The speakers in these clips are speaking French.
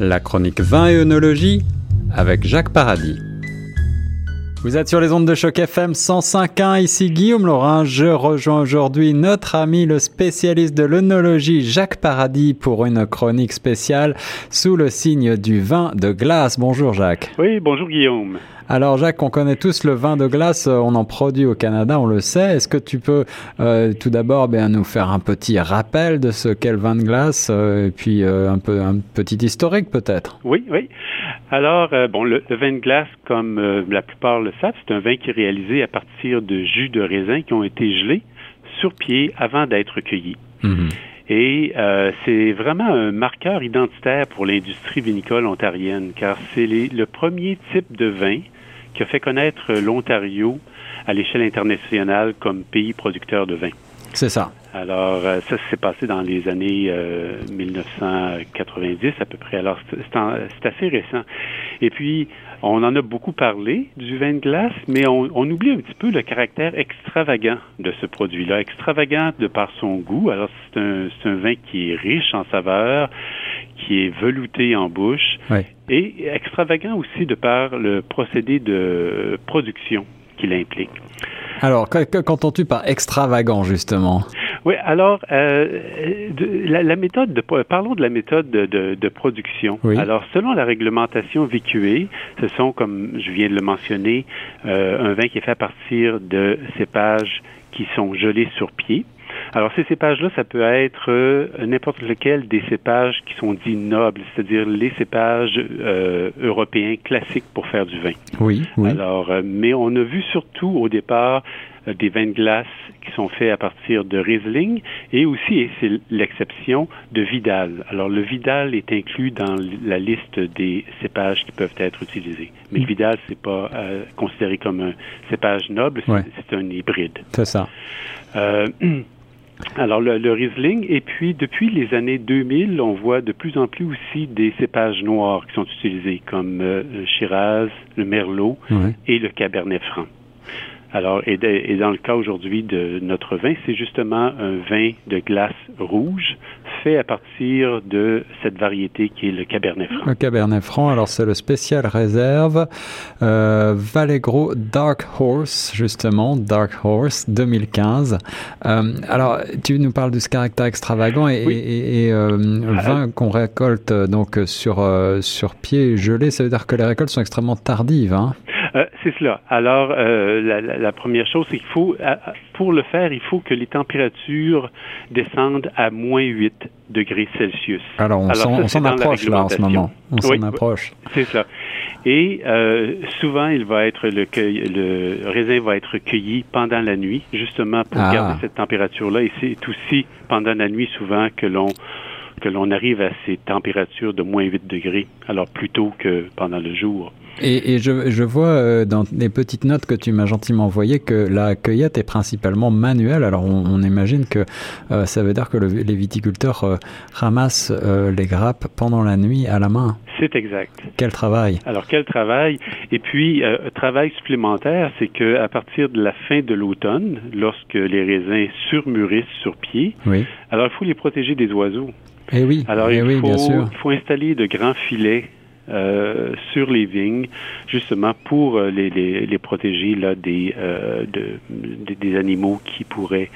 La chronique vin et œnologie avec Jacques Paradis. Vous êtes sur les ondes de choc FM 105.1, ici Guillaume Laurin. Je rejoins aujourd'hui notre ami le spécialiste de l'œnologie Jacques Paradis pour une chronique spéciale sous le signe du vin de glace. Bonjour Jacques. Oui, bonjour Guillaume. Alors Jacques, on connaît tous le vin de glace, euh, on en produit au Canada, on le sait. Est-ce que tu peux euh, tout d'abord bien nous faire un petit rappel de ce qu'est le vin de glace euh, et puis un peu un petit historique peut-être? Oui, oui. Alors bon, le, vin de glace, comme la plupart le savent, c'est un vin qui est réalisé à partir de jus de raisin qui ont été gelés sur pied avant d'être cueillis. Mhm. Et c'est vraiment un marqueur identitaire pour l'industrie vinicole ontarienne, car c'est le premier type de vin qui a fait connaître l'Ontario à l'échelle internationale comme pays producteur de vin. C'est ça. Alors, euh, ça s'est passé dans les années 1990 euh, à peu près. Alors, c'est assez récent. Et puis, on en a beaucoup parlé du vin de glace, mais on, oublie un petit peu le caractère extravagant de ce produit-là. Extravagant de par son goût. Alors, c'est un, un, vin qui est riche en saveurs, qui est velouté en bouche, et extravagant aussi de par le procédé de production qu'il implique. Alors, qu'entends-tu par extravagant, justement? Oui, alors, euh, la, méthode de, parlons de la méthode de, production. Alors, selon la réglementation VQE, ce sont, comme je viens de le mentionner, euh, un vin qui est fait à partir de cépages qui sont gelés sur pied. Alors, ces cépages-là, ça peut être euh, n'importe lequel des cépages qui sont dits nobles, c'est-à-dire les cépages euh, européens classiques pour faire du vin. Oui, oui. Alors, euh, mais on a vu surtout au départ des vins de glace qui sont faits à partir de Riesling et aussi, et c'est l'exception, de Vidal. Alors, le Vidal est inclus dans la liste des cépages qui peuvent être utilisés. Mais le Vidal, c'est pas considéré comme un cépage noble, c'est un hybride. C'est ça. Alors, le, Riesling, et puis depuis les années 2000, on voit de plus en plus aussi des cépages noirs qui sont utilisés, comme euh, le Shiraz, le Merlot et le Cabernet Franc. Alors, et, dans le cas aujourd'hui de notre vin, c'est justement un vin de glace rouge fait à partir de cette variété qui est le Cabernet Franc. Le Cabernet Franc, alors c'est le spécial réserve euh, Vallegro Dark Horse, justement, Dark Horse 2015. Euh, alors, tu nous parles de ce caractère extravagant et, et, euh, vin qu'on récolte donc sur, sur pied gelé, ça veut dire que les récoltes sont extrêmement tardives. Hein? Euh, c'est cela. Alors, euh, la, la, première chose, c'est qu'il faut, pour le faire, il faut que les températures descendent à moins 8 degrés Celsius. Alors, on s'en approche là en ce moment. On s'en approche. C'est ça. Et euh, souvent, il va être le, le raisin va être cueilli pendant la nuit, justement pour ah. garder cette température-là. Et c'est aussi pendant la nuit souvent que l'on que l'on arrive à ces températures de moins 8 degrés, alors plutôt que pendant le jour. Et, et je, je, vois euh, dans les petites notes que tu m'as gentiment envoyées que la cueillette est principalement manuelle. Alors on, on imagine que euh, ça veut dire que les viticulteurs euh, ramassent les grappes pendant la nuit à la main. C'est exact. Quel travail. Alors quel travail. Et puis travail supplémentaire, c'est que à partir de la fin de l'automne, lorsque les raisins surmûrissent sur pied, oui. alors il faut les protéger des oiseaux. Eh oui. Alors eh il, oui, faut, bien sûr. il faut installer de grands filets euh, sur les vignes, justement pour euh, les, protéger là, des, euh, de, des animaux qui pourraient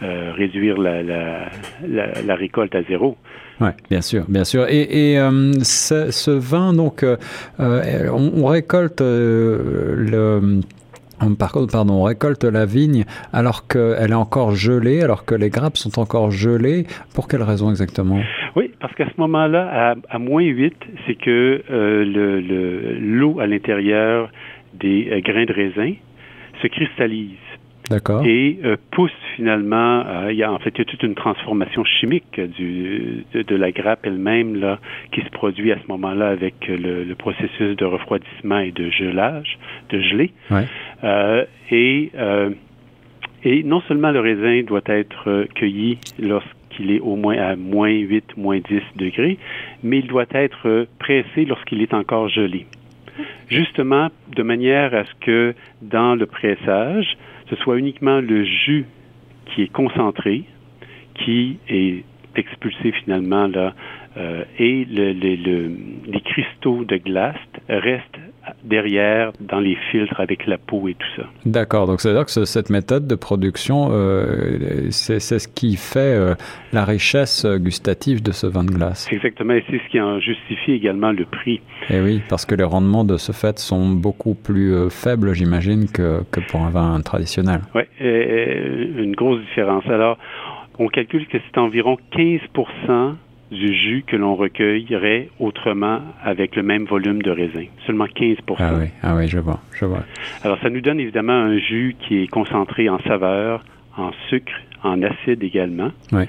réduire la, récolte à zéro. Oui, bien sûr, bien sûr. Et, ce, vin, donc, on, on, récolte le pardon, on récolte la vigne alors qu'elle est encore gelée, alors que les grappes sont encore gelées. Pour quelle raison exactement? Oui, parce qu'à ce moment-là, à, moins 8, c'est que euh, l'eau le, à l'intérieur des euh, grains de raisin se cristallise. Et euh, pousse finalement, euh, il y a en fait il y a toute une transformation chimique du, de, la grappe elle-même là qui se produit à ce moment-là avec le, le, processus de refroidissement et de gelage, de gelée. Ouais. Euh, et et non seulement le raisin doit être cueilli lorsqu'il est au moins à moins 8, moins 10 degrés, mais il doit être pressé lorsqu'il est encore gelé. Justement, de manière à ce que dans le pressage, ce soit uniquement le jus qui est concentré, qui est expulsé finalement là, euh, et le, le, les cristaux de glace restent derrière dans les filtres avec la peau et tout ça. D'accord, donc c'est-à-dire que cette méthode de production, euh, c'est ce qui fait euh, la richesse gustative de ce vin de glace. Exactement, et c'est ce qui en justifie également le prix. Et eh oui, parce que les rendements de ce fait sont beaucoup plus euh, faibles, j'imagine, que, que, pour un vin traditionnel. Oui, une grosse différence. Alors, on calcule que c'est environ 15 du jus que l'on recueillerait autrement avec le même volume de raisin. Seulement 15 Ah oui, ah oui, je vois, je vois. Alors, ça nous donne évidemment un jus qui est concentré en saveur, en sucre, en acide également. Oui.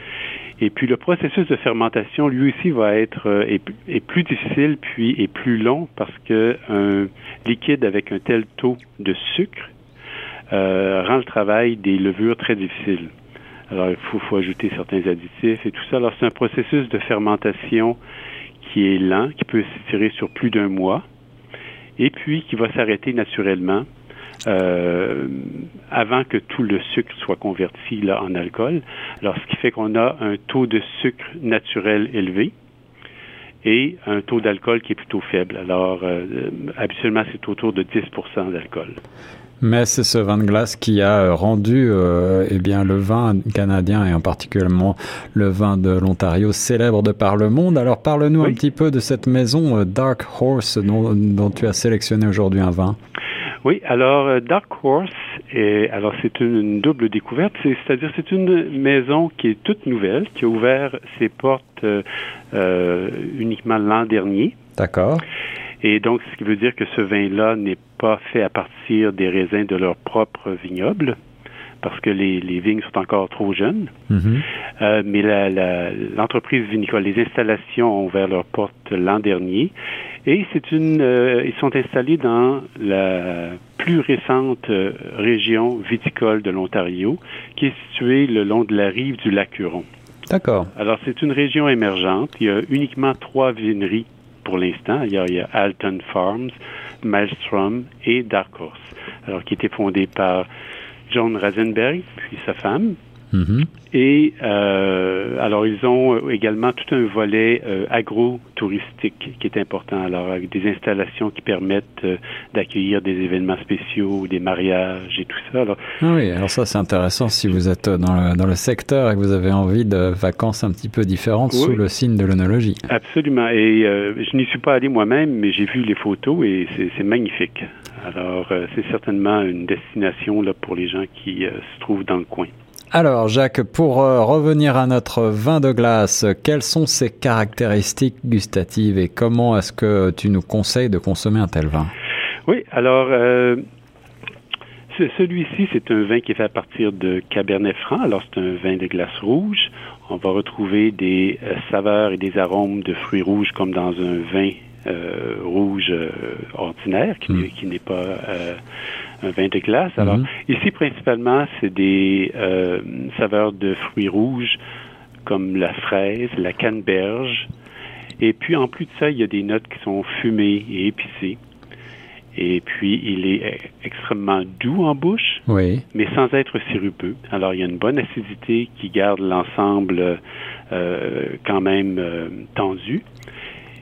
Et puis le processus de fermentation, lui aussi, va être euh, est, plus difficile puis est plus long parce que un liquide avec un tel taux de sucre euh, rend le travail des levures très difficile. Alors, il faut, ajouter certains additifs et tout ça. Alors, c'est un processus de fermentation qui est lent, qui peut s'étirer sur plus d'un mois, et puis qui va s'arrêter naturellement euh, avant que tout le sucre soit converti en alcool. Alors, ce qui fait qu'on a un taux de sucre naturel élevé et un taux d'alcool qui est plutôt faible. Alors, euh, habituellement, c'est autour de 10% d'alcool. Mais c'est ce vin de glace qui a euh, rendu euh, eh bien, le vin canadien et en particulièrement le vin de l'Ontario célèbre de par le monde. Alors parle-nous un petit peu de cette maison euh, Dark Horse dont, tu as sélectionné aujourd'hui un vin. Oui, alors Dark Horse, est, alors c'est une, double découverte, c'est-à-dire c'est une maison qui est toute nouvelle, qui a ouvert ses portes uniquement l'an dernier. D'accord. Et donc, ce qui veut dire que ce vin-là n'est pas fait à partir des raisins de leur propre vignoble, parce que les, vignes sont encore trop jeunes. Mm-hmm. Euh, mais l'entreprise vinicole, les installations ont ouvert leurs portes l'an dernier. Et c'est une, euh, ils sont installés dans la plus récente euh, région viticole de l'Ontario, qui est située le long de la rive du lac Huron. D'accord. Alors, c'est une région émergente. Il y a uniquement trois vineries pour l'instant. Il, y a Alton Farms, Maelstrom et Dark Horse, alors qui était fondé par John Rasenberg, puis sa femme. Mm-hmm. Et euh, alors, ils ont également tout un volet euh, agro-touristique qui est important. Alors, avec des installations qui permettent euh, d'accueillir des événements spéciaux, des mariages et tout ça. Alors, ah oui, alors ça, c'est intéressant si vous êtes dans le, dans le secteur et que vous avez envie de vacances un petit peu différentes sous le signe de l'onologie. Absolument. Et je n'y suis pas allé moi-même, mais j'ai vu les photos et c'est magnifique. Alors, c'est certainement une destination là, pour les gens qui se trouvent dans le coin. Alors Jacques, pour euh, revenir à notre vin de glace, quelles sont ses caractéristiques gustatives et comment est-ce que tu nous conseilles de consommer un tel vin? Oui, alors euh, celui-ci, c'est un vin qui est fait à partir de Cabernet Franc. Alors c'est un vin de glace rouge. On va retrouver des euh, saveurs et des arômes de fruits rouges comme dans un vin rouge ordinaire qui hmm. n'est pas un vin de glace. Alors, mhm. ici, principalement, c'est des euh, saveurs de fruits rouges comme la fraise, la canneberge. Et puis, en plus de ça, il y a des notes qui sont fumées et épicées. Et puis, il est extrêmement doux en bouche, oui. mais sans être sirupeux. Alors, il y a une bonne acidité qui garde l'ensemble euh, quand même euh, tendu.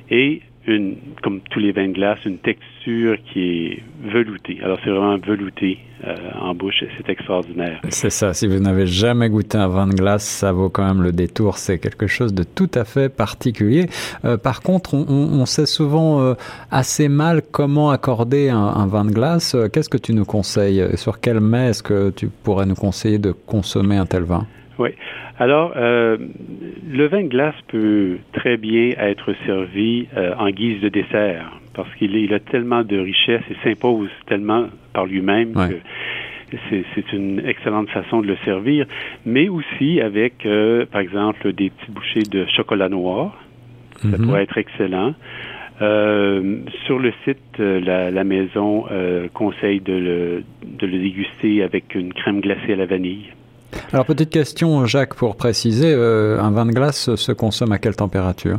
Et une, comme tous les vins de glace, une texture qui est veloutée. Alors, c'est vraiment velouté euh, en bouche, c'est extraordinaire. C'est ça. Si vous n'avez jamais goûté un vin de glace, ça vaut quand même le détour. C'est quelque chose de tout à fait particulier. Euh, par contre, on, on, sait souvent euh, assez mal comment accorder un, un vin de glace. Qu'est-ce que tu nous conseilles? Sur quel mets est-ce que tu pourrais nous conseiller de consommer un tel vin? Oui. Alors, euh, le vin de glace peut très bien être servi euh, en guise de dessert parce qu'il il a tellement de richesse et s'impose tellement par lui-même que c'est une excellente façon de le servir, mais aussi avec, euh, par exemple, des petites bouchées de chocolat noir. Ça mm-hmm. pourrait être excellent. sur le site, la, maison conseille de le, de le déguster avec une crème glacée à la vanille. Alors petite question, Jacques, pour préciser, euh, un vin de glace se consomme à quelle température?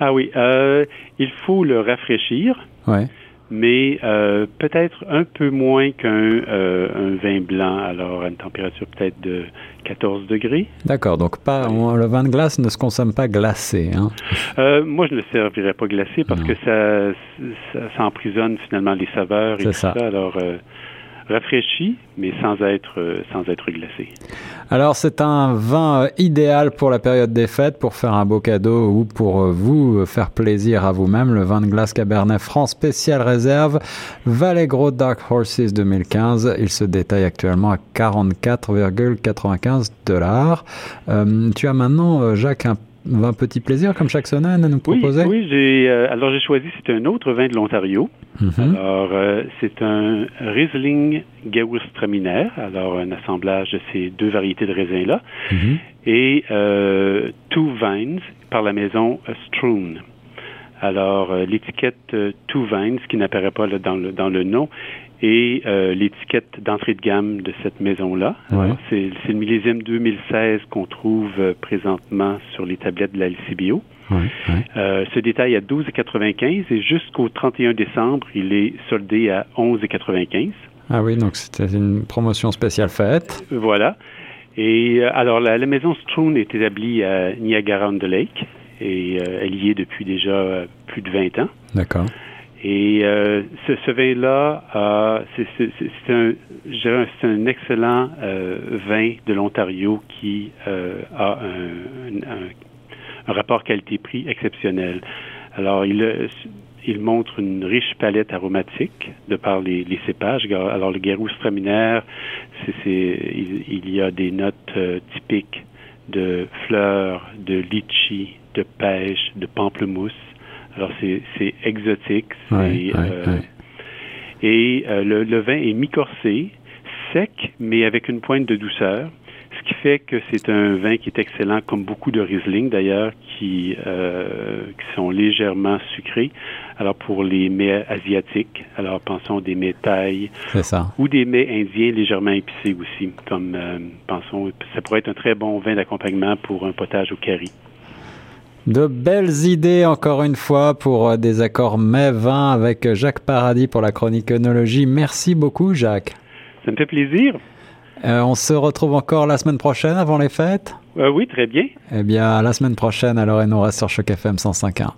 Ah oui, euh, il faut le rafraîchir. Ouais. mais euh, peut-être un peu moins qu'un un vin blanc, alors à une température peut-être de 14 degrés. D'accord, donc pas, le vin de glace ne se consomme pas glacé. Hein? Euh, moi, je ne le servirais pas glacé parce que ça, ça, ça, emprisonne finalement les saveurs et tout ça. ça alors, rafraîchi, mais sans être, euh, sans être glacé. Alors, c'est un vin euh, idéal pour la période des fêtes, pour faire un beau cadeau ou pour euh, vous faire plaisir à vous-même. Le vin de glace Cabernet Franc spécial réserve Vallegro Dark Horses 2015. Il se détaille actuellement à 44,95 dollars. tu as maintenant, Jacques, un vin petit plaisir comme chaque semaine à nous proposer? Oui, oui j'ai, alors j'ai choisi, c'est un autre vin de l'Ontario. Mhm. Alors, euh, c'est un Riesling Gewürztraminer, alors un assemblage de ces deux variétés de raisins-là, mhm. et euh, Two Vines par la maison Stroon. Alors, euh, l'étiquette euh, Two Vines, qui n'apparaît pas dans, le, dans le nom, et l'étiquette d'entrée de gamme de cette maison-là. C'est le millésime 2016 qu'on trouve présentement sur les tablettes de la LCBO. Euh, ce détail à 12,95 et jusqu'au 31 décembre, il est soldé à 11,95. Ah oui, donc c'était une promotion spéciale faite. Voilà. Et euh, alors, la, maison Stroon est établie à Niagara-on-the-Lake et euh, elle y est depuis déjà plus de 20 ans. D'accord. Et ce, vin-là, c'est un, excellent vin de l'Ontario qui a un, rapport qualité-prix exceptionnel. Alors, il, euh, il montre une riche palette aromatique de par les, cépages. Alors, le Guérou Straminaire, il, il, y a des notes euh, typiques de fleurs, de litchi, de pêche, de pamplemousse. Alors, c'est, exotique. Euh, et le, le, vin est mi-corsé, sec, mais avec une pointe de douceur ce qui fait que c'est un vin qui est excellent, comme beaucoup de Riesling d'ailleurs, qui, euh, qui sont légèrement sucrés. Alors pour les mets asiatiques, alors pensons des mets thaï ou des mets indiens légèrement épicés aussi, comme euh, pensons, ça pourrait être un très bon vin d'accompagnement pour un potage au curry. De belles idées encore une fois pour euh, des accords mets-vin avec Jacques Paradis pour la chronique œnologie. Merci beaucoup Jacques. Ça me fait plaisir. Euh, on se retrouve encore la semaine prochaine avant les fêtes? Euh, Oui, très bien. Eh bien, la semaine prochaine, alors, et nous reste sur Choc FM 105.1.